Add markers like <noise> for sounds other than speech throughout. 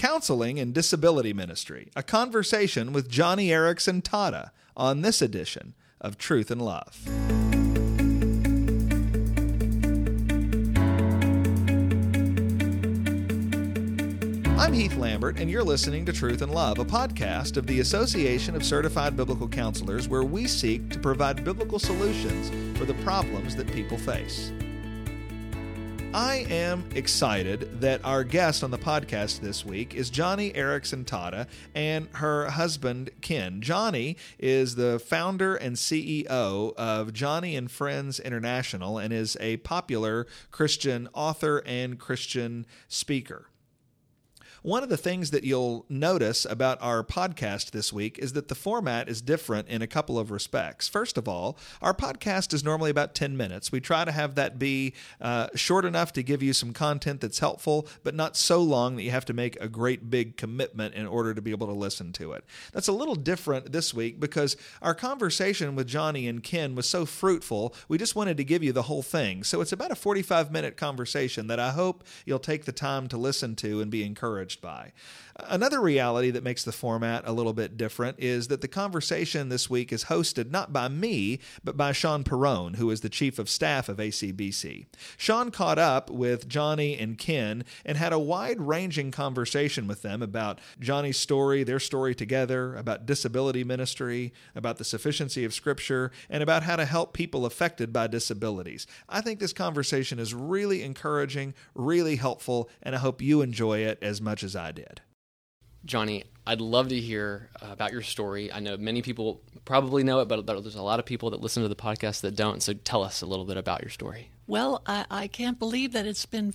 Counseling and Disability Ministry, a conversation with Joni Eareckson Tada on this edition of Truth and Love. I'm Heath Lambert, and you're listening to Truth and Love, a podcast of the Association of Certified Biblical Counselors, where we seek to provide biblical solutions for the problems that people face. I am excited that our guest on the podcast this week is Joni Eareckson Tada and her husband Ken. Joni is the founder and CEO of Joni and Friends International and is a popular Christian author and Christian speaker. One of the things that you'll notice about our podcast this week is that the format is different in a couple of respects. First of all, our podcast is normally about 10 minutes. We try to have that be uh, short enough to give you some content that's helpful, but not so long that you have to make a great big commitment in order to be able to listen to it. That's a little different this week because our conversation with Joni and Ken was so fruitful, we just wanted to give you the whole thing. So it's about a 45 minute conversation that I hope you'll take the time to listen to and be encouraged encouraged by. Another reality that makes the format a little bit different is that the conversation this week is hosted not by me, but by Sean Perron, who is the chief of staff of ACBC. Sean caught up with Joni and Ken and had a wide ranging conversation with them about Joni's story, their story together, about disability ministry, about the sufficiency of Scripture, and about how to help people affected by disabilities. I think this conversation is really encouraging, really helpful, and I hope you enjoy it as much as I did. Joni, I'd love to hear uh, about your story. I know many people probably know it, but there's a lot of people that listen to the podcast that don't. So tell us a little bit about your story. Well, I, I can't believe that it's been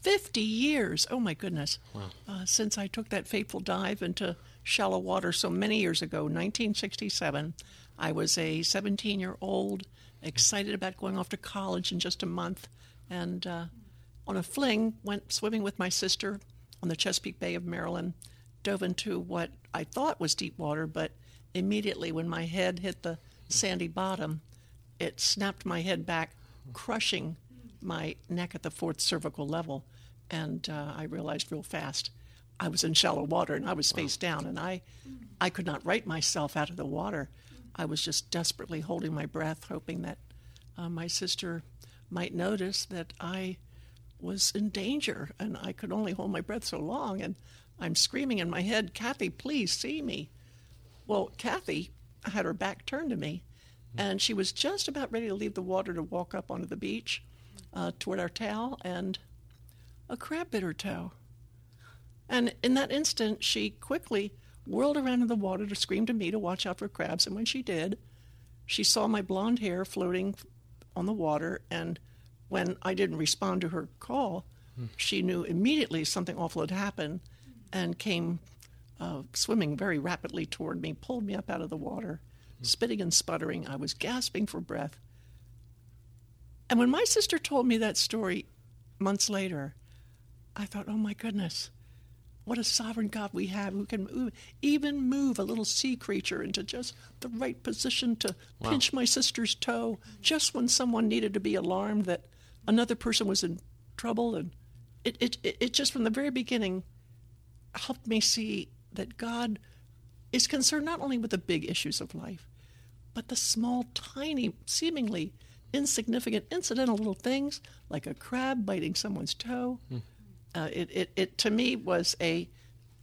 50 years. Oh, my goodness. Wow. Uh, since I took that fateful dive into shallow water so many years ago, 1967. I was a 17 year old, excited about going off to college in just a month, and uh, on a fling went swimming with my sister on the Chesapeake Bay of Maryland dove into what I thought was deep water, but immediately when my head hit the sandy bottom, it snapped my head back, crushing my neck at the fourth cervical level. And uh, I realized real fast I was in shallow water and I was face wow. down, and I, I could not right myself out of the water. I was just desperately holding my breath, hoping that uh, my sister might notice that I was in danger, and I could only hold my breath so long. And I'm screaming in my head, Kathy, please see me. Well, Kathy had her back turned to me, and she was just about ready to leave the water to walk up onto the beach uh, toward our towel, and a crab bit her toe. And in that instant, she quickly whirled around in the water to scream to me to watch out for crabs. And when she did, she saw my blonde hair floating on the water. And when I didn't respond to her call, she knew immediately something awful had happened and came uh, swimming very rapidly toward me, pulled me up out of the water, spitting and sputtering. I was gasping for breath. And when my sister told me that story months later, I thought, oh my goodness, what a sovereign God we have who can move, even move a little sea creature into just the right position to wow. pinch my sister's toe just when someone needed to be alarmed that another person was in trouble. And it, it, it, just from the very beginning helped me see that God is concerned not only with the big issues of life, but the small, tiny, seemingly insignificant, incidental little things like a crab biting someone's toe. Mm. Uh, it, it, it, to me, was a,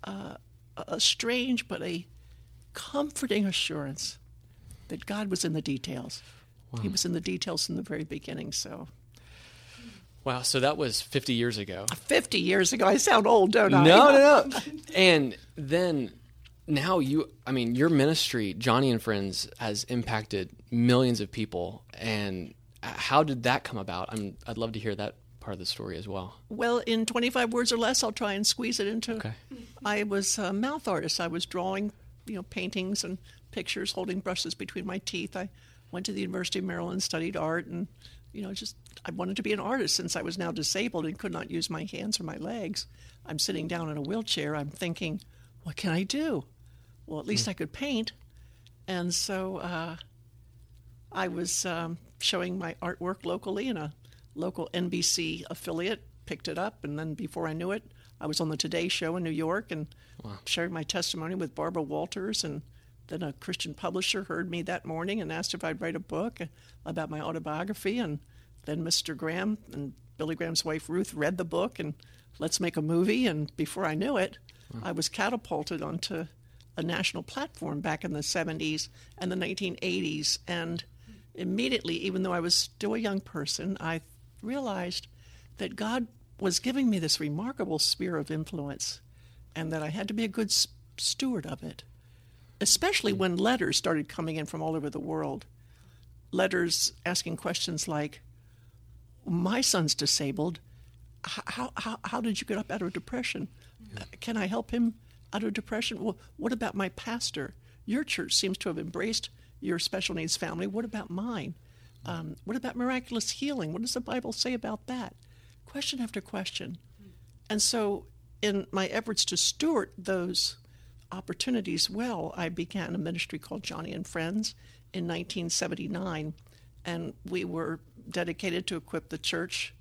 uh, a strange but a comforting assurance that God was in the details. Wow. He was in the details from the very beginning. So Wow, so that was 50 years ago. 50 years ago. I sound old, don't I? No, no, no. <laughs> and then now you, I mean, your ministry, Joni and Friends, has impacted millions of people. And how did that come about? I'm, I'd love to hear that part of the story as well. Well, in 25 words or less, I'll try and squeeze it into. Okay. I was a mouth artist. I was drawing, you know, paintings and pictures, holding brushes between my teeth. I went to the University of Maryland, studied art, and you know, just I wanted to be an artist since I was now disabled and could not use my hands or my legs. I'm sitting down in a wheelchair. I'm thinking, what can I do? Well, at least mm. I could paint. And so uh, I was um, showing my artwork locally, and a local NBC affiliate picked it up. And then before I knew it, I was on the Today Show in New York and wow. sharing my testimony with Barbara Walters. And then a Christian publisher heard me that morning and asked if I'd write a book about my autobiography. And then Mr. Graham and Billy Graham's wife Ruth read the book and let's make a movie. And before I knew it, wow. I was catapulted onto a national platform back in the 70s and the 1980s. And immediately, even though I was still a young person, I realized that God was giving me this remarkable sphere of influence and that I had to be a good steward of it, especially when letters started coming in from all over the world. Letters asking questions like, My son's disabled. How, how, how did you get up out of depression? Can I help him out of depression? Well, what about my pastor? Your church seems to have embraced your special needs family. What about mine? Um, what about miraculous healing? What does the Bible say about that? Question after question. And so, in my efforts to steward those opportunities well, I began a ministry called Joni and Friends in 1979. And we were dedicated to equip the church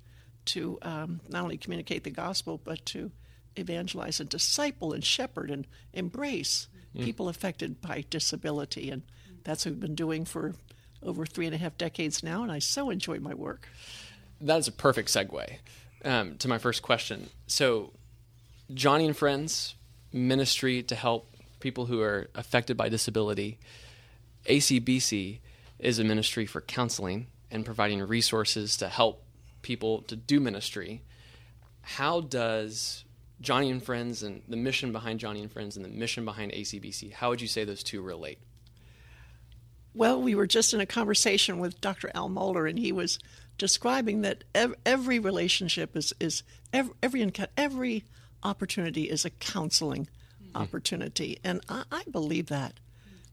to um, not only communicate the gospel, but to evangelize and disciple and shepherd and embrace mm. people affected by disability. And that's what we've been doing for over three and a half decades now, and I so enjoy my work. That is a perfect segue um, to my first question. So, Joni and Friends ministry to help people who are affected by disability. ACBC is a ministry for counseling and providing resources to help people to do ministry. How does Joni and Friends and the mission behind Joni and Friends and the mission behind ACBC, how would you say those two relate? Well, we were just in a conversation with Dr. Al Mohler, and he was describing that every relationship is, is every, every, every opportunity is a counseling mm-hmm. opportunity. And I, I believe that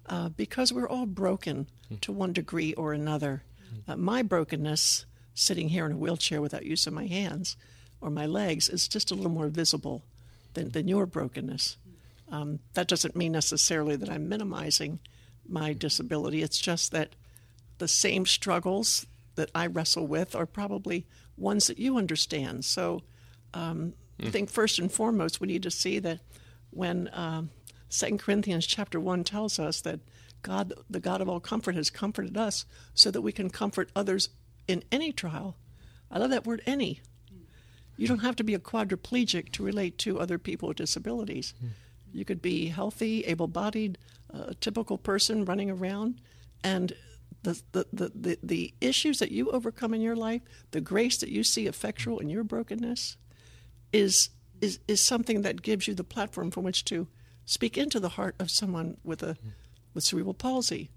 uh, because we're all broken mm-hmm. to one degree or another. Uh, my brokenness, sitting here in a wheelchair without use of my hands or my legs, is just a little more visible than, than your brokenness. Um, that doesn't mean necessarily that I'm minimizing my disability. It's just that the same struggles that I wrestle with are probably ones that you understand. So um. I think first and foremost, we need to see that when um, Second Corinthians chapter 1 tells us that God, the God of all comfort, has comforted us so that we can comfort others in any trial. I love that word, any. You don't have to be a quadriplegic to relate to other people with disabilities. You could be healthy, able bodied, a typical person running around, and the, the, the, the, the issues that you overcome in your life, the grace that you see effectual in your brokenness, is, is, is something that gives you the platform from which to speak into the heart of someone with, a, with cerebral palsy,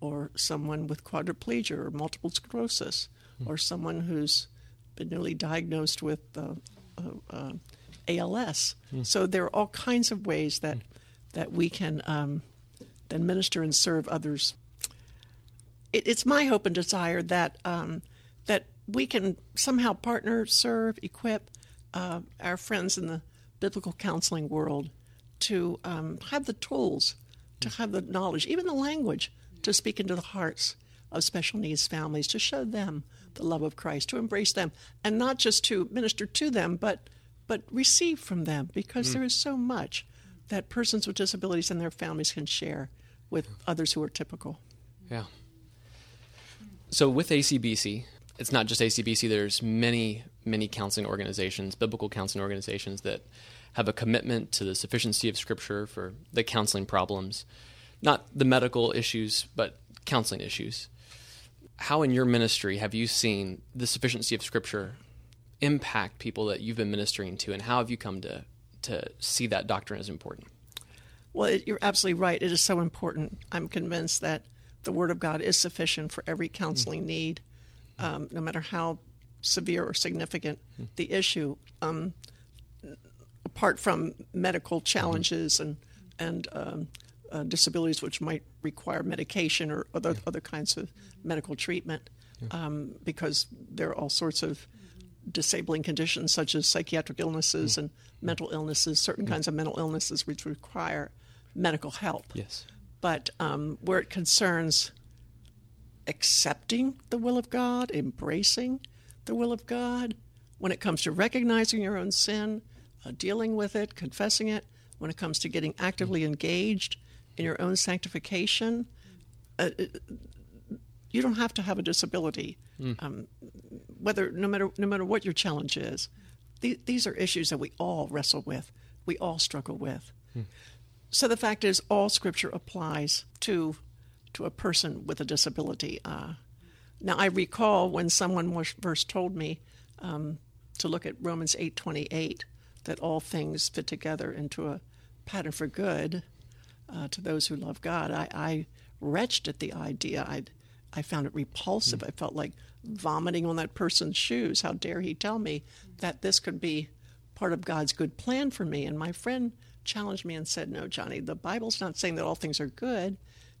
or someone with quadriplegia or multiple sclerosis, or someone who's been newly diagnosed with uh, uh, uh, ALS. Mm. So there are all kinds of ways that that we can um, then minister and serve others. It, it's my hope and desire that um, that we can somehow partner, serve, equip uh, our friends in the biblical counseling world to um, have the tools, to have the knowledge, even the language, to speak into the hearts of special needs families, to show them the love of Christ, to embrace them, and not just to minister to them, but but receive from them, because mm. there is so much that persons with disabilities and their families can share with others who are typical. Yeah. So with ACBC, it's not just ACBC. There's many, many counseling organizations, biblical counseling organizations that have a commitment to the sufficiency of Scripture for the counseling problems, not the medical issues, but counseling issues. How in your ministry have you seen the sufficiency of Scripture impact people that you've been ministering to, and how have you come to to see that doctrine as important? Well, it, you're absolutely right. It is so important. I'm convinced that the Word of God is sufficient for every counseling mm-hmm. need, um, no matter how severe or significant the issue. Um, apart from medical challenges and and um, uh, disabilities which might require medication or other yeah. other kinds of medical treatment, yeah. um, because there are all sorts of disabling conditions such as psychiatric illnesses mm. and mental illnesses, certain mm. kinds of mental illnesses which require medical help. Yes. But um, where it concerns accepting the will of God, embracing the will of God, when it comes to recognizing your own sin, uh, dealing with it, confessing it, when it comes to getting actively engaged in your own sanctification, uh, you don't have to have a disability. Mm. Um, whether no matter no matter what your challenge is, th- these are issues that we all wrestle with, we all struggle with. Mm. So the fact is, all Scripture applies to to a person with a disability. Uh, now, I recall when someone was first told me um, to look at Romans eight twenty eight that all things fit together into a pattern for good uh, to those who love God. I, I retched at the idea. I I found it repulsive. Mm. I felt like vomiting on that person's shoes. How dare he tell me that this could be part of God's good plan for me? And my friend challenged me and said, No, Joni, the Bible's not saying that all things are good.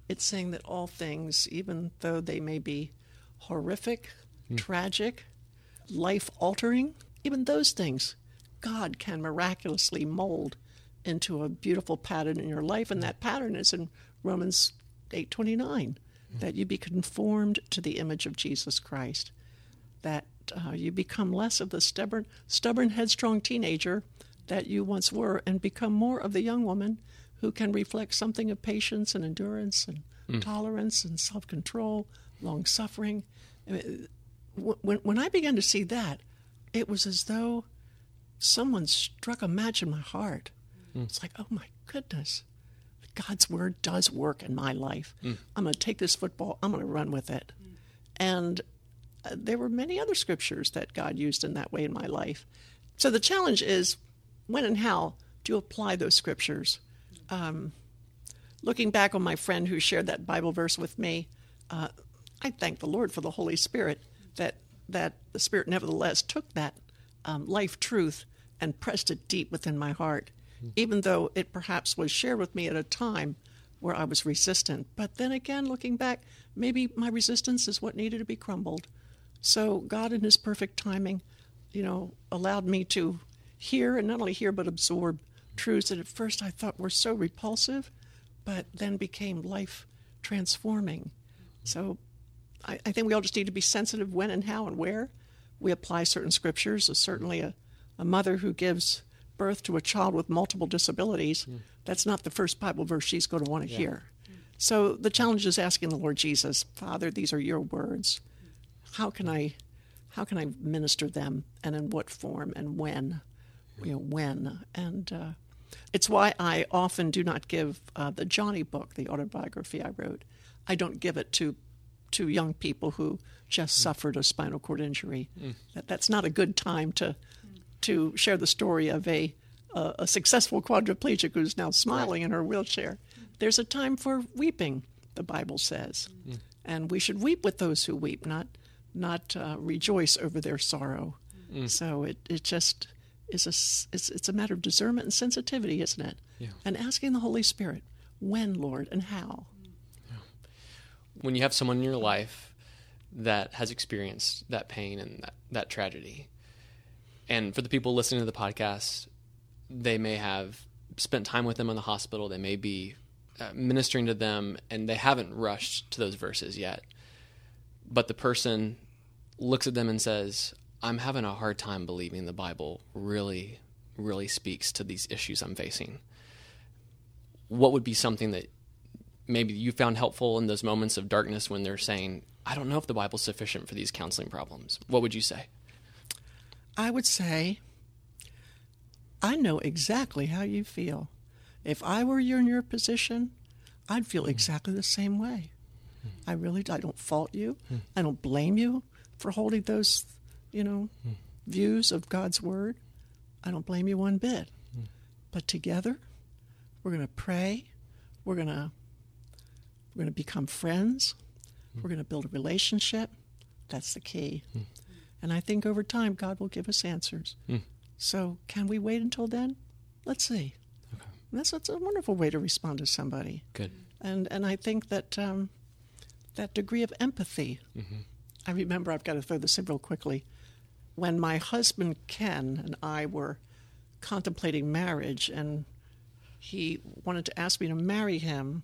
It's saying that all things, even though they may be horrific, mm. tragic, life altering, even those things, God can miraculously mold into a beautiful pattern in your life. And that pattern is in Romans 8:29, mm. that you be conformed to the image of Jesus Christ, that uh, you become less of the stubborn, stubborn, headstrong teenager that you once were and become more of the young woman who can reflect something of patience and endurance and mm. tolerance and self control, long suffering. when, when I began to see that, it was as though someone struck a match in my heart. Mm. It's like, oh my goodness, God's word does work in my life. Mm. I'm going to take this football, I'm going to run with it. And uh, there were many other scriptures that God used in that way in my life. So the challenge is when and how do you apply those scriptures? Um, looking back on my friend who shared that Bible verse with me, uh, I thank the Lord for the Holy Spirit that that the Spirit nevertheless took that um, life truth and pressed it deep within my heart, mm-hmm. even though it perhaps was shared with me at a time where I was resistant. But then again, looking back, maybe my resistance is what needed to be crumbled. So God, in His perfect timing, you know, allowed me to hear and not only hear but absorb truths that at first I thought were so repulsive, but then became life transforming. So I, I, think we all just need to be sensitive when and how and where we apply certain scriptures. certainly a, a mother who gives birth to a child with multiple disabilities, mm. that's not the first Bible verse she's going to want to yeah. hear. So the challenge is asking the Lord Jesus, Father, these are your words. How can I how can I minister them and in what form and when? You know, when. And uh, it's why I often do not give uh, the Joni book, the autobiography I wrote. I don't give it to to young people who just mm. suffered a spinal cord injury. Mm. That, that's not a good time to to share the story of a a, a successful quadriplegic who's now smiling right. in her wheelchair. There's a time for weeping, the Bible says, mm. and we should weep with those who weep, not not uh, rejoice over their sorrow. Mm. So it it just is a it's, it's a matter of discernment and sensitivity, isn't it? Yeah. And asking the Holy Spirit, when, Lord, and how. When you have someone in your life that has experienced that pain and that, that tragedy, and for the people listening to the podcast, they may have spent time with them in the hospital. They may be uh, ministering to them, and they haven't rushed to those verses yet. But the person looks at them and says, I'm having a hard time believing the Bible really, really speaks to these issues I'm facing. What would be something that maybe you found helpful in those moments of darkness when they're saying, I don't know if the Bible's sufficient for these counseling problems? What would you say? I would say, I know exactly how you feel. If I were you in your position, I'd feel hmm. exactly the same way. I really I don't fault you. Hmm. I don't blame you for holding those you know, views of God's Word, I don't blame you one bit. But together, we're going to pray. We're going to we're going to become friends. Mm. We're going to build a relationship. That's the key. Hmm. And I think over time, God will give us answers. Hmm. So, can we wait until then? Let's see. Okay. That's, that's a wonderful way to respond to somebody. Good. And and I think that um, that degree of empathy. Mm-hmm. I remember I've got to throw this in real quickly when my husband Ken and I were contemplating marriage, and he wanted to ask me to marry him,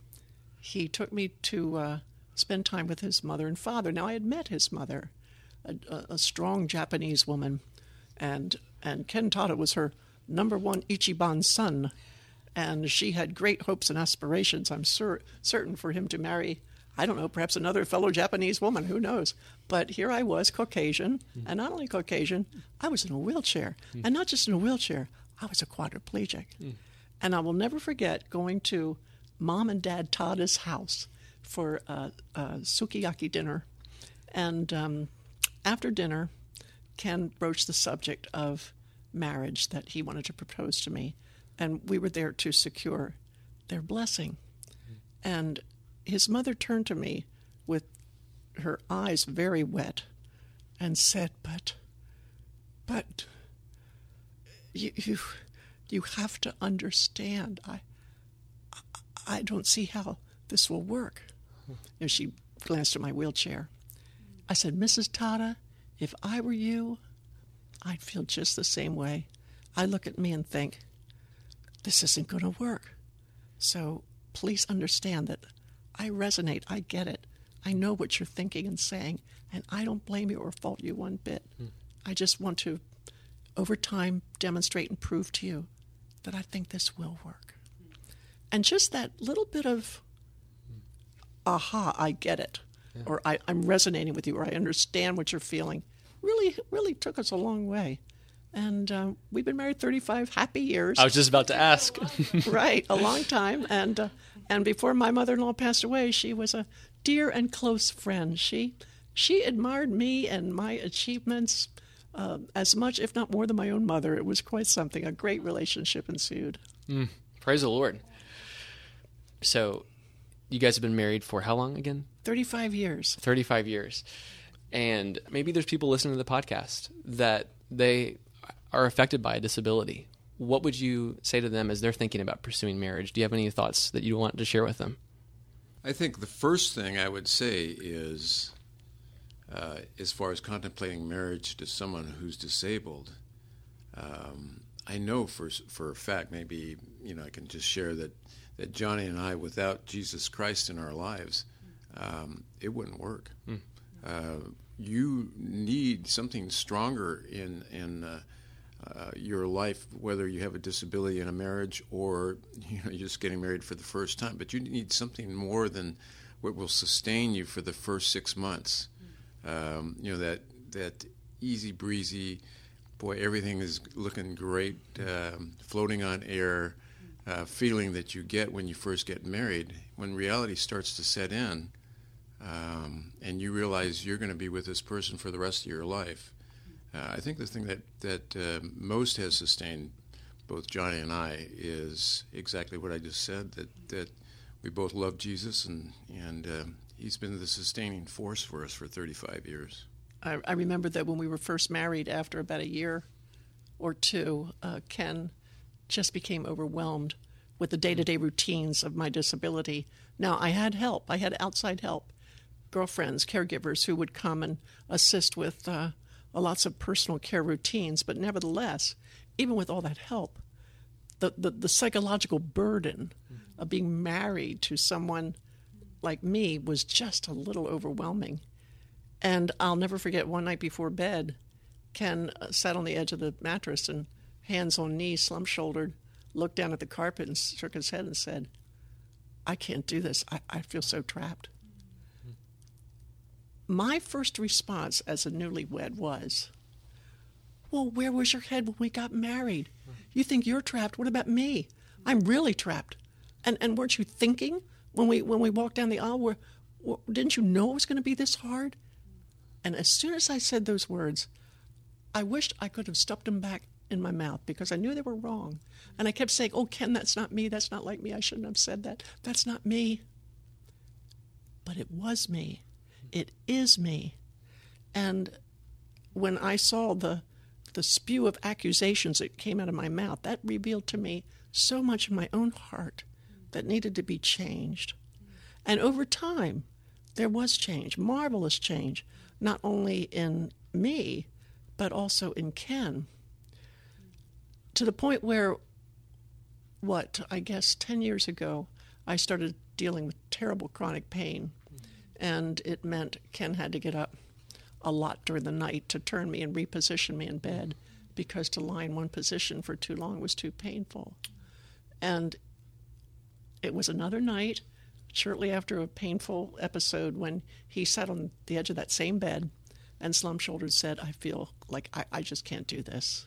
he took me to uh, spend time with his mother and father. Now, I had met his mother, a, a strong Japanese woman, and and Ken Tada was her number one Ichiban son, and she had great hopes and aspirations. I'm cer- certain for him to marry. I don't know, perhaps another fellow Japanese woman, who knows? But here I was, Caucasian, mm-hmm. and not only Caucasian, I was in a wheelchair. Mm. And not just in a wheelchair, I was a quadriplegic. Mm. And I will never forget going to mom and dad Tada's house for a, a sukiyaki dinner. And um, after dinner, Ken broached the subject of marriage that he wanted to propose to me. And we were there to secure their blessing. And his mother turned to me with her eyes very wet and said, But, but, you, you, you have to understand. I, I don't see how this will work. And she glanced at my wheelchair. I said, Mrs. Tada, if I were you, I'd feel just the same way. I look at me and think, this isn't going to work. So please understand that I resonate. I get it. I know what you're thinking and saying, and I don't blame you or fault you one bit. I just want to, over time, demonstrate and prove to you that I think this will work. And just that little bit of, aha, I get it, or I, I'm resonating with you, or I understand what you're feeling, really, really took us a long way. And uh, we've been married 35 happy years I was just about to ask. <laughs> right, a long time. And uh, and before my mother-in-law passed away, she was a dear and close friend. She she admired me and my achievements uh, as much, if not more, than my own mother. It was quite something. A great relationship ensued. Praise the Lord. So, you guys have been married for how long again? 35 years. 35 years. And maybe there's people listening to the podcast that they are affected by a disability. What would you say to them as they're thinking about pursuing marriage? Do you have any thoughts that you want to share with them? I think the first thing I would say is, uh, as far as contemplating marriage to someone who's disabled, um, I know for for a fact, maybe you know, I can just share that that Joni and I, without Jesus Christ in our lives, um, it wouldn't work. Uh, you need something stronger in in uh, uh, your life, whether you have a disability in a marriage or <laughs> you know, you're just getting married for the first time. But you need something more than what will sustain you for the first six months. Um, you know that that easy breezy, boy, everything is looking great, um, floating on air. Uh, feeling that you get when you first get married, when reality starts to set in, um, and you realize you're going to be with this person for the rest of your life. Uh, I think the thing that that uh, most has sustained both Joni and I is exactly what I just said. That that we both love Jesus, and and uh, He's been the sustaining force for us for 35 years. I, I remember that when we were first married, after about a year or two, uh, Ken just became overwhelmed with the day to day routines of my disability. Now, I had help, I had outside help, girlfriends, caregivers who would come and assist with uh, lots of personal care routines, but nevertheless, even with all that help, the, the, the psychological burden of being married to someone like me was just a little overwhelming. And I'll never forget one night before bed, Ken uh, sat on the edge of the mattress and, hands on knees, slump shouldered, looked down at the carpet and shook his head and said, I can't do this. I, I feel so trapped. My first response as a newlywed was, Well, where was your head when we got married? You think you're trapped. What about me? I'm really trapped. And, and weren't you thinking when we, when we walked down the aisle, were, were, didn't you know it was going to be this hard? And as soon as I said those words, I wished I could have stuffed him back in my mouth because I knew they were wrong. And I kept saying, Oh, Ken, that's not me. That's not like me. I shouldn't have said that. That's not me. But it was me. It is me. And when I saw the, the spew of accusations that came out of my mouth, that revealed to me so much in my own heart that needed to be changed. And over time, there was change, marvelous change, not only in me, but also in Ken to the point where, what, I guess 10 years ago, I started dealing with terrible chronic pain. And it meant Ken had to get up a lot during the night to turn me and reposition me in bed because to lie in one position for too long was too painful. And it was another night, shortly after a painful episode, when he sat on the edge of that same bed and slump shouldered said, I feel like I, I just can't do this.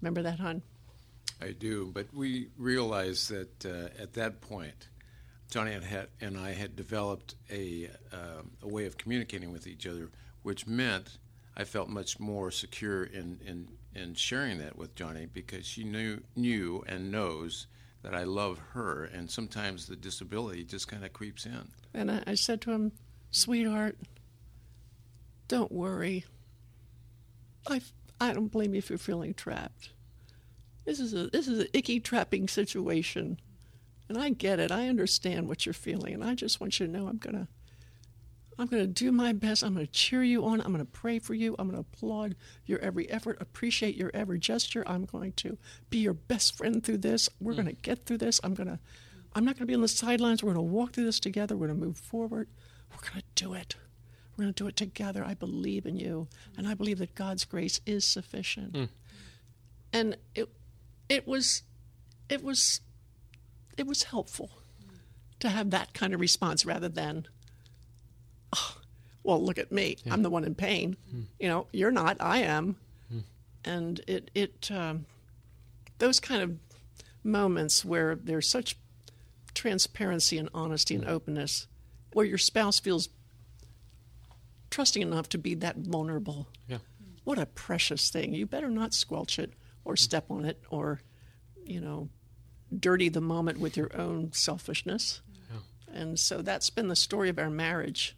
Remember that, hon? I do, but we realized that uh, at that point, Joni and, had, and I had developed a, uh, a way of communicating with each other, which meant I felt much more secure in, in, in sharing that with Joni because she knew, knew and knows that I love her, and sometimes the disability just kind of creeps in. And I, I said to him, Sweetheart, don't worry. I, I don't blame you if you're feeling trapped. This is a this is an icky trapping situation. And I get it. I understand what you're feeling, and I just want you to know I'm gonna I'm gonna do my best. I'm gonna cheer you on. I'm gonna pray for you. I'm gonna applaud your every effort, appreciate your every gesture. I'm going to be your best friend through this. We're mm. gonna get through this. I'm gonna I'm not gonna be on the sidelines. We're gonna walk through this together. We're gonna move forward. We're gonna do it. We're gonna do it together. I believe in you, and I believe that God's grace is sufficient. Hmm. And it it was it was it was helpful to have that kind of response rather than "Oh, well look at me. I'm the one in pain. Hmm. You know you're not i am. Hmm. And it it um, those kind of moments where there's such transparency and honesty and openness where your spouse feels trusting enough to be that vulnerable Yeah. what a precious thing. You better not squelch it or step on it or, you know, dirty the moment with your own selfishness. Yeah. And so that's been the story of our marriage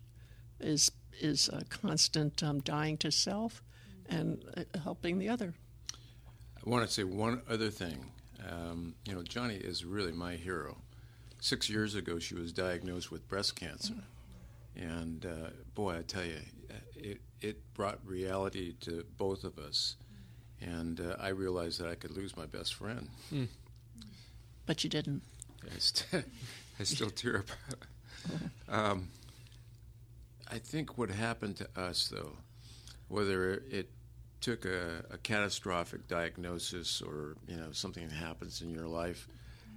is is a constant um, dying to self and uh, helping the other. I want to say one other thing. Um, you know, Joni is really my hero. Six years ago, she was diagnosed with breast cancer, and uh, boy, I tell you, it it brought reality to both of us. And uh, I realized that I could lose my best friend. But you didn't. I, st- <laughs> I still tear up. <laughs> um, I think what happened to us, though, whether it took a, a catastrophic diagnosis or you know something that happens in your life,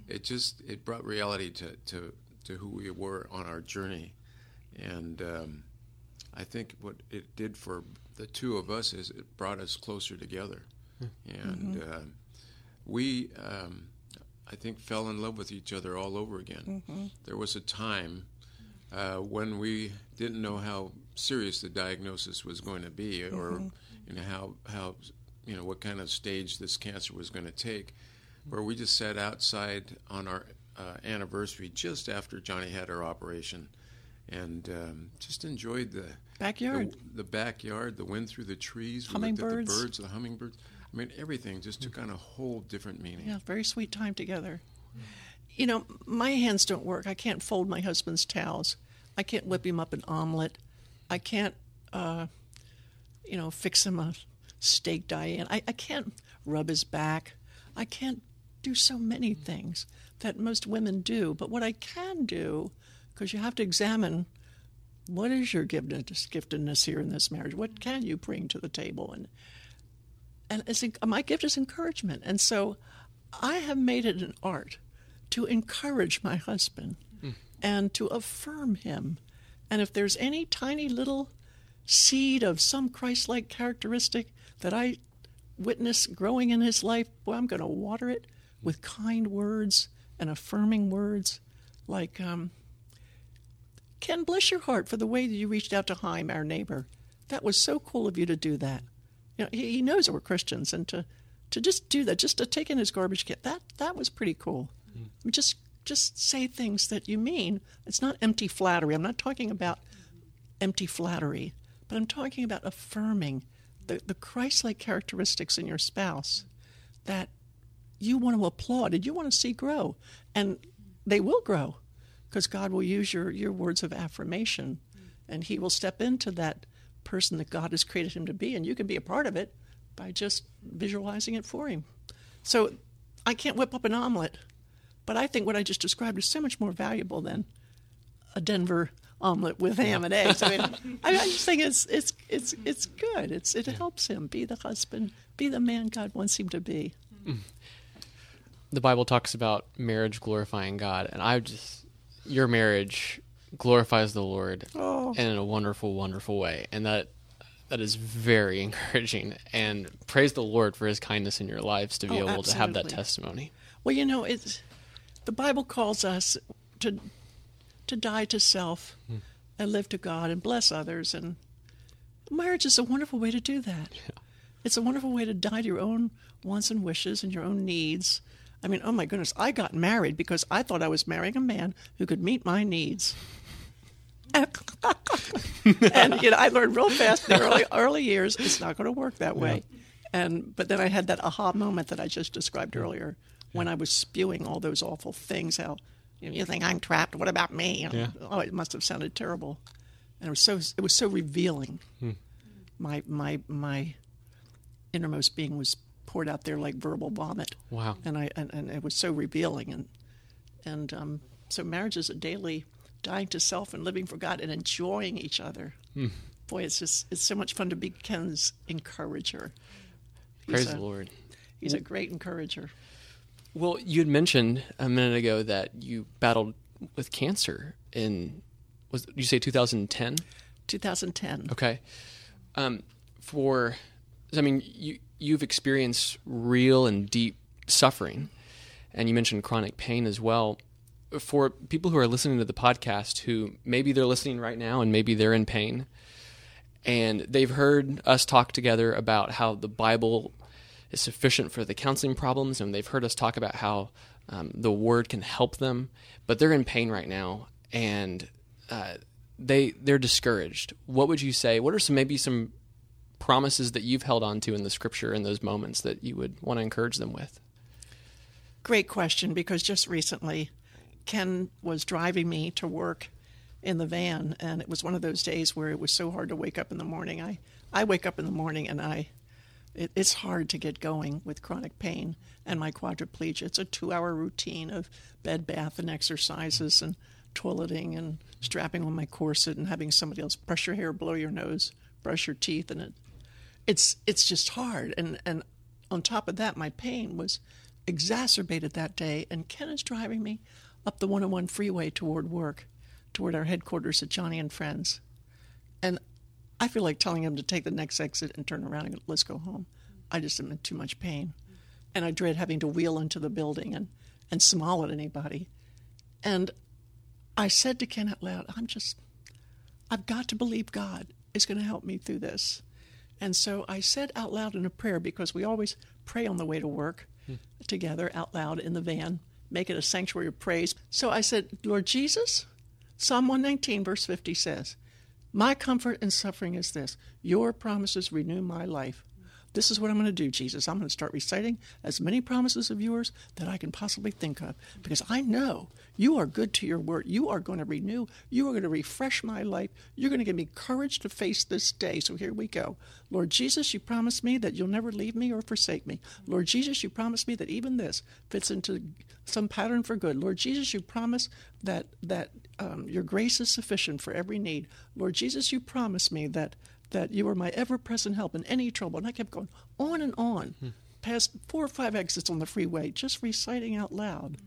it just it brought reality to to, to who we were on our journey, and um, I think what it did for the two of us is it brought us closer together, and uh, we. Um, I think fell in love with each other all over again. There was a time uh, when we didn't know how serious the diagnosis was going to be, or you know how how you know what kind of stage this cancer was going to take, where we just sat outside on our uh, anniversary just after Joni had her operation, and um, just enjoyed the Backyard. the, the backyard, the wind through the trees, we looked at Hummingbirds. the birds, the hummingbirds. I mean, everything just took on a whole different meaning. Yeah, very sweet time together. You know, my hands don't work. I can't fold my husband's towels. I can't whip him up an omelet. I can't, uh, you know, fix him a steak Diane. I, I can't rub his back. I can't do so many things that most women do. But what I can do, because you have to examine what is your giftedness, giftedness here in this marriage? What can you bring to the table? And and it's, my gift is encouragement. And so I have made it an art to encourage my husband and to affirm him. And if there's any tiny little seed of some Christ like characteristic that I witness growing in his life, well, I'm going to water it with kind words and affirming words like, um, Ken, bless your heart for the way that you reached out to Heim, our neighbor. That was so cool of you to do that. You know, he, he knows that we're Christians, and to to just do that, just to take in his garbage can, that that was pretty cool. I mean, Just just say things that you mean. It's not empty flattery. I'm not talking about empty flattery, but I'm talking about affirming the, the Christ-like characteristics in your spouse that you want to applaud and you want to see grow, and they will grow because God will use your, your words of affirmation and He will step into that person that God has created him to be, and you can be a part of it by just visualizing it for Him. So I can't whip up an omelet, but I think what I just described is so much more valuable than a Denver omelet with ham and eggs. I mean, I, I just think it's it's it's it's good. It's it helps him be the husband, be the man God wants him to be. Mm. The Bible talks about marriage glorifying God, and I just your marriage glorifies the Lord Oh. in a wonderful, wonderful way, and that that is very <laughs> encouraging. And praise the Lord for His kindness in your lives to be Oh, able to have that testimony. Well, you know, it's the Bible calls us to to die to self hmm. and live to God and bless others, and marriage is a wonderful way to do that. It's a wonderful way to die to your own wants and wishes and your own needs. I mean, oh my goodness, I got married because I thought I was marrying a man who could meet my needs. <laughs> and you know, I learned real fast in the early <laughs> early years it's not going to work that way. And but then I had that aha moment that I just described earlier when I was spewing all those awful things. How you, know, you think I'm trapped? What about me? Yeah. Oh, it must have sounded terrible, and it was so it was so revealing. Hmm. My my my innermost being was poured out there like verbal vomit. Wow. And I and, and it was so revealing and and um, so marriage is a daily dying to self and living for God and enjoying each other. Boy, it's just it's so much fun to be Ken's encourager. He's Praise a, the Lord. He's a great encourager. Well, you had mentioned a minute ago that you battled with cancer in was did you say 2010? 2010. Okay. Um, for, I mean, you you've experienced real and deep suffering, and you mentioned chronic pain as well. For people who are listening to the podcast, who maybe they're listening right now and maybe they're in pain, and they've heard us talk together about how the Bible is sufficient for the counseling problems, and they've heard us talk about how um, the Word can help them, but they're in pain right now, and uh, they they're discouraged. What would you say? What are some maybe some promises that you've held on to in the Scripture in those moments that you would want to encourage them with? Great question because just recently Ken was driving me to work in the van and it was one of those days where it was so hard to wake up in the morning. I, I wake up in the morning and I it, it's hard to get going with chronic pain and my quadriplegia. It's a two hour routine of bed bath and exercises and toileting and strapping on my corset and having somebody else brush your hair, blow your nose, brush your teeth and it it's it's just hard. And and on top of that my pain was exacerbated that day. And ken is driving me up the 101 freeway toward work toward our headquarters at Joni and friends. And i feel like telling him to take the next exit and turn around and let's go home. I just am in too much pain. And i dread having to wheel into the building and and smile at anybody. And i said to ken out loud i'm just I've got to believe God is going to help me through this. And so I said out loud in a prayer because we always pray on the way to work hmm. together out loud in the van, make it a sanctuary of praise. So I said, Lord Jesus, Psalm 119, verse 50 says, My comfort in suffering is this your promises renew my life. This is what I'm going to do, Jesus. I'm going to start reciting as many promises of yours that I can possibly think of because I know you are good to your word. You are going to renew. You are going to refresh my life. You're going to give me courage to face this day. So here we go. Lord Jesus, you promised me that you'll never leave me or forsake me. Lord Jesus, you promised me that even this fits into some pattern for good. Lord Jesus, you promise that that um, your grace is sufficient for every need. Lord Jesus, you promised me that that you are my ever-present help in any trouble. And I kept going on and on, hmm. past four or five exits on the freeway, just reciting out loud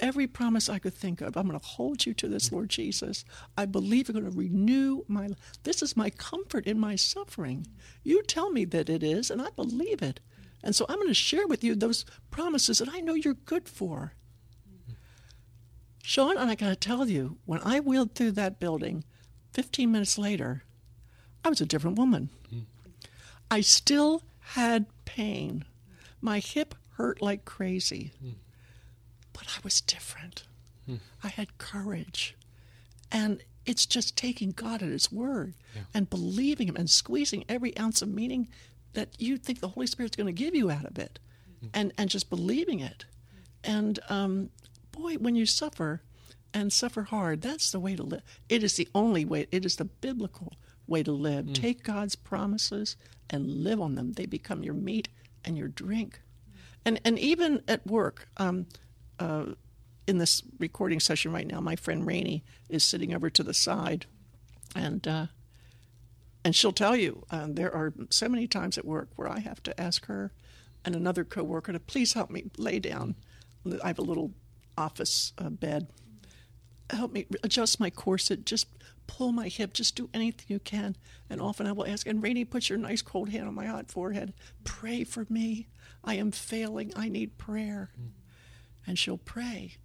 every promise I could think of. I'm going to hold you to this, hmm. Lord Jesus. I believe you're going to renew my. This is my comfort in my suffering. You tell me that it is, and I believe it. And so I'm going to share with you those promises that I know you're good for. Sean, and I got to tell you, when I wheeled through that building 15 minutes later, I was a different woman. Hmm. I still had pain. My hip hurt like crazy. Hmm. But I was different. Hmm. I had courage. And it's just taking God at His word and believing Him and squeezing every ounce of meaning that you think the Holy Spirit's going to give you out of it and, and just believing it. And um, boy, when you suffer and suffer hard, that's the way to live. It is the only way, it is the biblical way to live. Take God's promises and live on them. They become your meat and your drink. And, and even at work, um, uh, in this recording session right now, my friend Rainey is sitting over to the side, and uh, and she'll tell you uh, there are so many times at work where I have to ask her and another coworker to please help me lay down. I have a little office uh, bed. Help me adjust my corset. Just pull my hip. Just do anything you can. And often I will ask, and Rainey, put your nice cold hand on my hot forehead. Pray for me. I am failing. I need prayer. Mm. And she'll pray.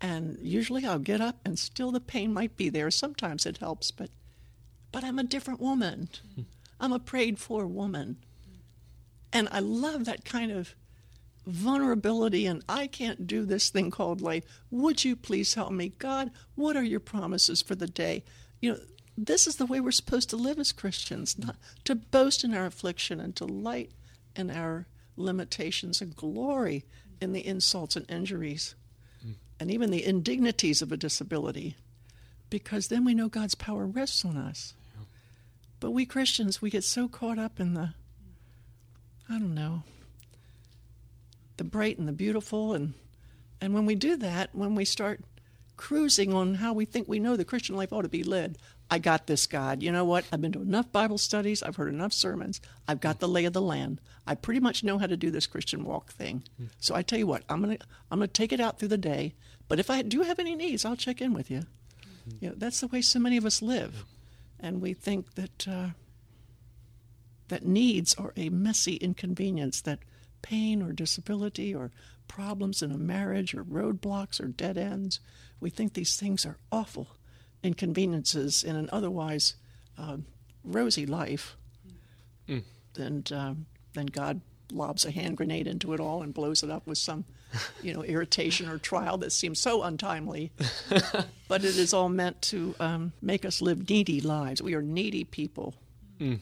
And usually I'll get up and still the pain might be there. Sometimes it helps, but but I'm a different woman. <laughs> I'm a prayed for woman. And I love that kind of vulnerability and I can't do this thing called life. Would you please help me? God, what are your promises for the day? You know, this is the way we're supposed to live as Christians, not to boast in our affliction and delight in our limitations and glory in the insults and injuries mm. and even the indignities of a disability because then we know God's power rests on us. But we Christians, we get so caught up in the, I don't know, bright and the beautiful. And, and when we do that, when we start cruising on how we think we know the Christian life ought to be led, I got this, God. You know what? I've been to enough Bible studies. I've heard enough sermons. I've got the lay of the land. I pretty much know how to do this Christian walk thing. So I tell you what, I'm gonna I'm gonna take it out through the day. But if I do have any needs, I'll check in with you. You know, that's the way so many of us live and we think that uh, that needs are a messy inconvenience, that pain or disability or problems in a marriage or roadblocks or dead ends, we think these things are awful inconveniences in an otherwise uh, rosy life. Mm. And um, then God lobs a hand grenade into it all and blows it up with some, <laughs> you know, irritation or trial that seems so untimely. <laughs> but it is all meant to um, make us live needy lives. We are needy people. Mm.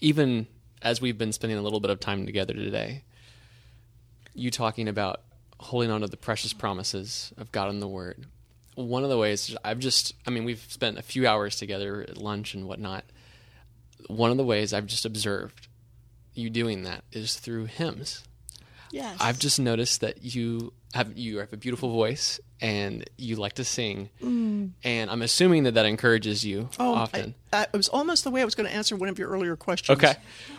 Even as we've been spending a little bit of time together today, you talking about holding on to the precious promises of God and the Word. One of the ways I've just, I mean, we've spent a few hours together at lunch and whatnot. One of the ways I've just observed you doing that is through hymns. Yes. I've just noticed that you have you have a beautiful voice and you like to sing, mm. and I'm assuming that that encourages you oh, often. I, I, it was almost the way I was going to answer one of your earlier questions. Okay.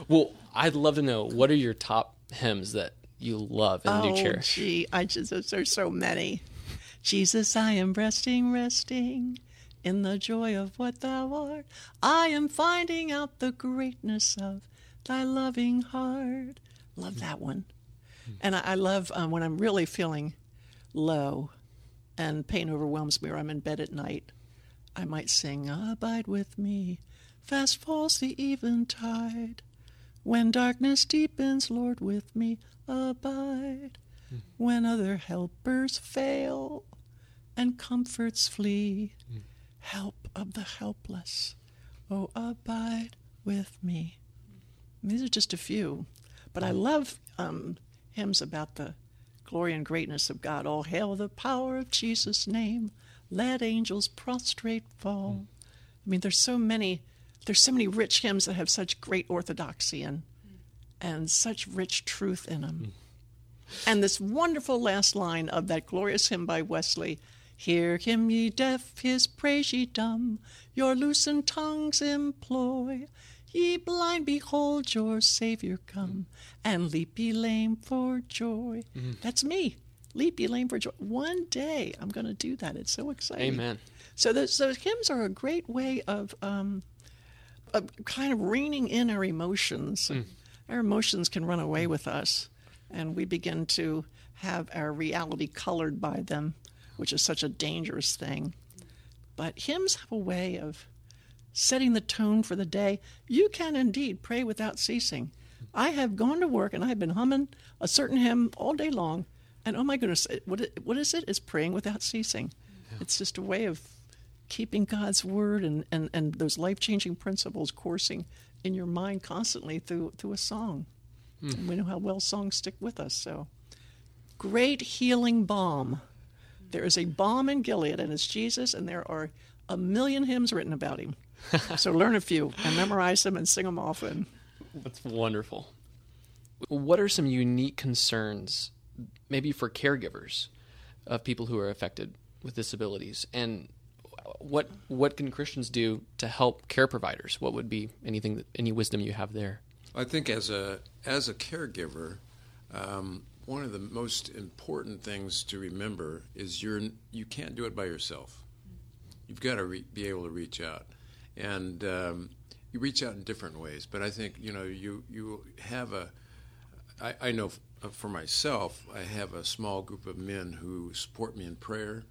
Well, I'd love to know what are your top hymns that you love and oh, do cherish. Gee, I just there's so many. Jesus, I am resting, resting in the joy of what thou art. I am finding out the greatness of thy loving heart. Love that one. And I, I love um, when I'm really feeling low and pain overwhelms me or I'm in bed at night, I might sing, Abide with me, fast falls the eventide. When darkness deepens, Lord, with me abide. Mm. When other helpers fail and comforts flee, mm. help of the helpless, oh, abide with me. These are just a few. But I love um, hymns about the glory and greatness of God. All hail the power of Jesus' name. Let angels prostrate fall. Mm. I mean, there's so many. There's so many rich hymns that have such great orthodoxy and and such rich truth in them. Mm. And this wonderful last line of that glorious hymn by Wesley Hear him, ye deaf, his praise ye dumb, your loosened tongues employ. Ye blind, behold your Savior come, and leap ye lame for joy. Mm-hmm. That's me. Leap ye lame for joy. One day I'm going to do that. It's so exciting. Amen. So those, those hymns are a great way of, um, of kind of reining in our emotions. Mm. Our emotions can run away with us, and we begin to have our reality colored by them, which is such a dangerous thing. But hymns have a way of setting the tone for the day, you can indeed pray without ceasing. I have gone to work and I have been humming a certain hymn all day long, and oh my goodness, what what is it? It's praying without ceasing. Yeah. It's just a way of keeping God's word and, and, and those life changing principles coursing in your mind constantly through through a song. Mm. And we know how well songs stick with us. So, great healing balm. There is a balm in Gilead, and it's Jesus, and there are a million hymns written about him. <laughs> so learn a few and memorize them and sing them often. That's wonderful. What are some unique concerns, maybe for caregivers, of people who are affected with disabilities. And what what can Christians do to help care providers? What would be anything that, any wisdom you have there? I think as a as a caregiver, um, one of the most important things to remember is you're you can't do it by yourself. You've got to re- be able to reach out, and um, you reach out in different ways. But I think you know you you have a. I, I know for myself, I have a small group of men who support me in prayer,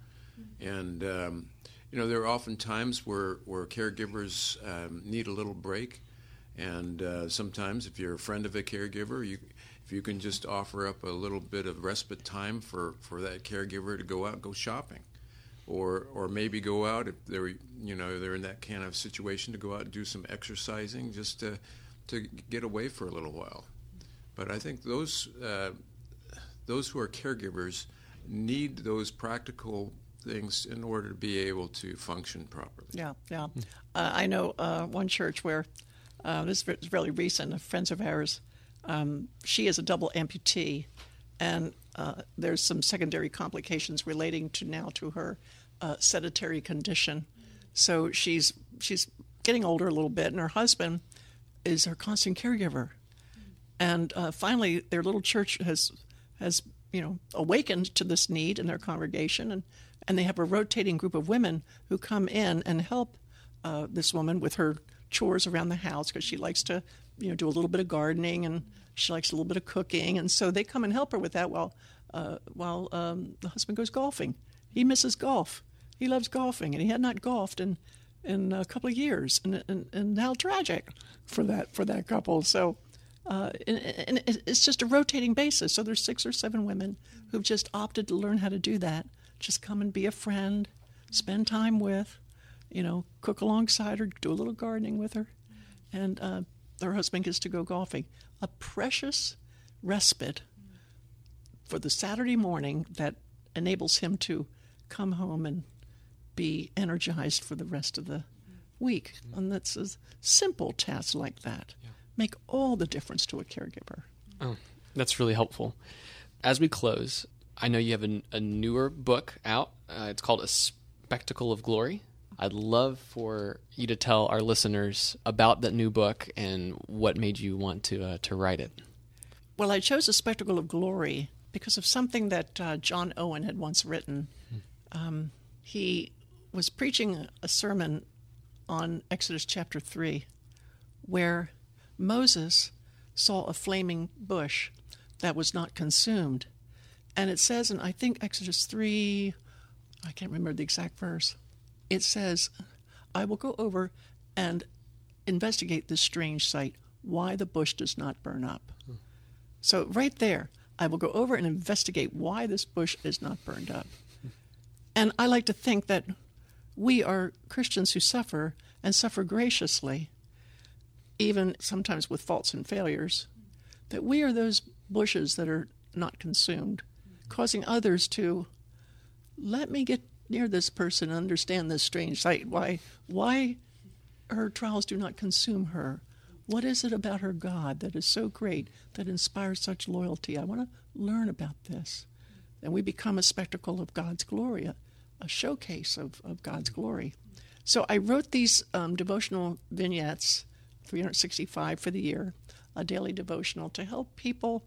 and um, you know there are often times where where caregivers um, need a little break and uh, sometimes, if you're a friend of a caregiver, you, if you can just offer up a little bit of respite time for, for that caregiver to go out and go shopping, or or maybe go out if they're you know they're in that kind of situation to go out and do some exercising just to to get away for a little while. But I think those uh, those who are caregivers need those practical things in order to be able to function properly. Yeah, yeah. Uh, I know uh, one church where uh, this is really recent. A friend of ours, um, she is a double amputee, and uh, there's some secondary complications relating to now to her uh, sedentary condition. So she's she's getting older a little bit, and her husband is her constant caregiver. And uh, finally, their little church has has you know awakened to this need in their congregation, and and they have a rotating group of women who come in and help uh, this woman with her chores around the house because she likes to, you know, do a little bit of gardening and she likes a little bit of cooking, and so they come and help her with that while uh, while um, the husband goes golfing. He misses golf. He loves golfing, and he had not golfed in in a couple of years, and and, and how tragic for that for that couple. So. Uh, and, and it's just a rotating basis. So there's six or seven women who've just opted to learn how to do that. Just come and be a friend, spend time with, you know, cook alongside her, do a little gardening with her, and uh, her husband gets to go golfing. A precious respite for the Saturday morning that enables him to come home and be energized for the rest of the week. And that's a simple task like that. Yeah. Make all the difference to a caregiver. Oh, that's really helpful. As we close, I know you have a, a newer book out. Uh, it's called A Spectacle of Glory. I'd love for you to tell our listeners about that new book and what made you want to uh, to write it. Well, I chose A Spectacle of Glory because of something that uh, John Owen had once written. Um, he was preaching a sermon on Exodus chapter 3 where Moses saw a flaming bush that was not consumed. And it says and I think, Exodus 3, I can't remember the exact verse, it says, I will go over and investigate this strange sight, why the bush does not burn up. Hmm. So, right there, I will go over and investigate why this bush is not burned up. And I like to think that we are Christians who suffer and suffer graciously even sometimes with faults and failures, that we are those bushes that are not consumed, causing others to let me get near this person and understand this strange sight. Why, why her trials do not consume her? What is it about her God that is so great that inspires such loyalty? I want to learn about this. And we become a spectacle of God's glory, a, a showcase of, of God's glory. So I wrote these um, devotional vignettes 365 for the year, a daily devotional to help people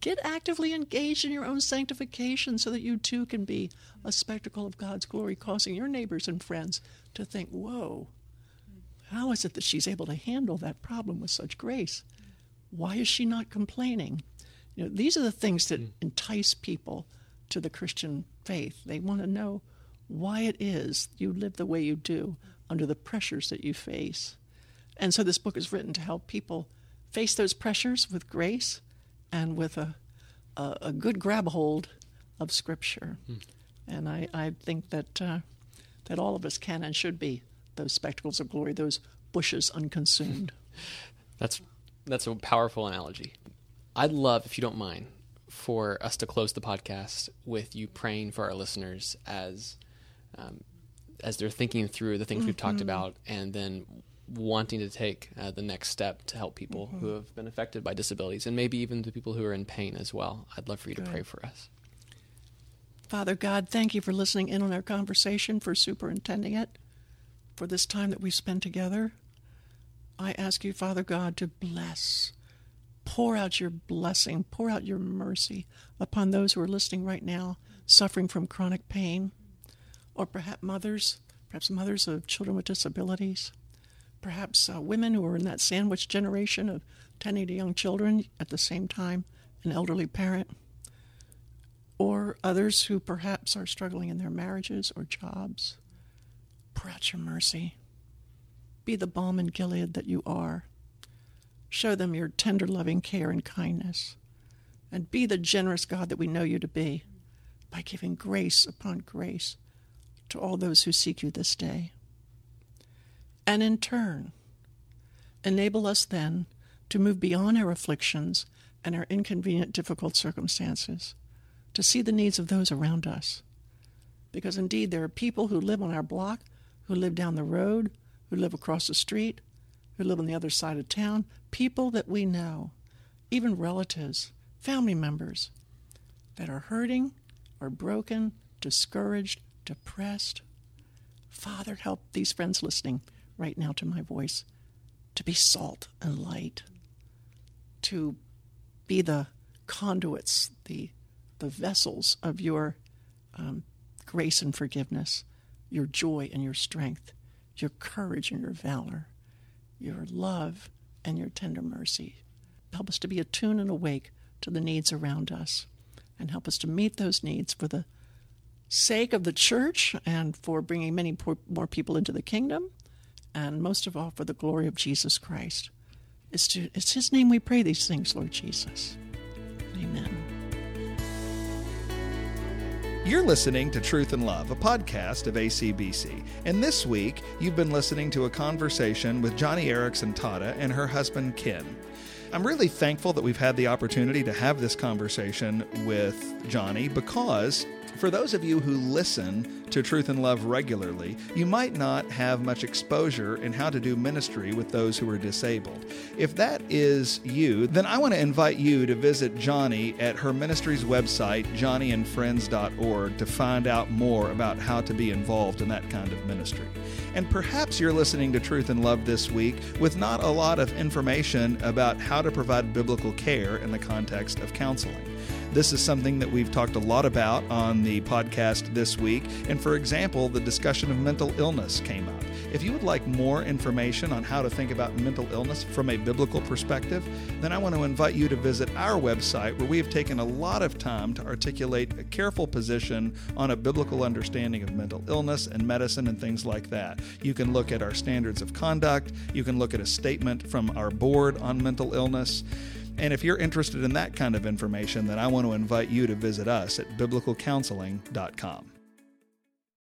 get actively engaged in your own sanctification so that you too can be a spectacle of God's glory, causing your neighbors and friends to think, whoa, how is it that she's able to handle that problem with such grace? Why is she not complaining? You know, these are the things that mm. entice people to the Christian faith. They want to know why it is you live the way you do under the pressures that you face. And so this book is written to help people face those pressures with grace and with a, a, a good grab hold of Scripture. Hmm. And I, I think that, uh, that all of us can and should be those spectacles of glory, those bushes unconsumed. <laughs> that's, that's a powerful analogy. I'd love, if you don't mind, for us to close the podcast with you praying for our listeners as um, as they're thinking through the things mm-hmm. we've talked mm-hmm. about, and then wanting to take uh, the next step to help people mm-hmm. who have been affected by disabilities and maybe even the people who are in pain as well. I'd love for you Good. to pray for us. Father God, thank you for listening in on our conversation, for superintending it, for this time that we spent together. I ask you, Father God, to bless, pour out your blessing, pour out your mercy upon those who are listening right now, suffering from chronic pain, or perhaps mothers, perhaps mothers of children with disabilities, perhaps uh, women who are in that sandwich generation of tending to young children at the same time, an elderly parent or others who perhaps are struggling in their marriages or jobs. Pour out your mercy. Be the balm in Gilead that you are. Show them your tender, loving care and kindness. And be the generous God that we know you to be by giving grace upon grace to all those who seek you this day. And in turn, enable us then to move beyond our afflictions and our inconvenient, difficult circumstances to see the needs of those around us. Because indeed, there are people who live on our block, who live down the road, who live across the street, who live on the other side of town, people that we know, even relatives, family members, that are hurting, are broken, discouraged, depressed. Father, help these friends listening right now to my voice to be salt and light, to be the conduits, the the vessels of your um, grace and forgiveness, your joy and your strength, your courage and your valor, your love and your tender mercy. Help us to be attuned and awake to the needs around us, and help us to meet those needs for the sake of the church and for bringing many more people into the kingdom, and most of all for the glory of Jesus Christ. It's, to, it's His name we pray these things, Lord Jesus. Amen. You're listening to Truth and Love, a podcast of ACBC. And this week, you've been listening to a conversation with Joni Eareckson Tada and her husband, Ken. I'm really thankful that we've had the opportunity to have this conversation with Joni because for those of you who listen to Truth and Love regularly, you might not have much exposure in how to do ministry with those who are disabled. If that is you, then I want to invite you to visit Joni at her ministry's website, joniandfriends.org, to find out more about how to be involved in that kind of ministry. And perhaps you're listening to Truth and Love this week with not a lot of information about how to provide biblical care in the context of counseling. This is something that we've talked a lot about on the podcast this week. And for example, the discussion of mental illness came up. If you would like more information on how to think about mental illness from a biblical perspective, then I want to invite you to visit our website where we have taken a lot of time to articulate a careful position on a biblical understanding of mental illness and medicine and things like that. You can look at our standards of conduct, you can look at a statement from our board on mental illness. And if you're interested in that kind of information, then I want to invite you to visit us at biblicalcounseling.com.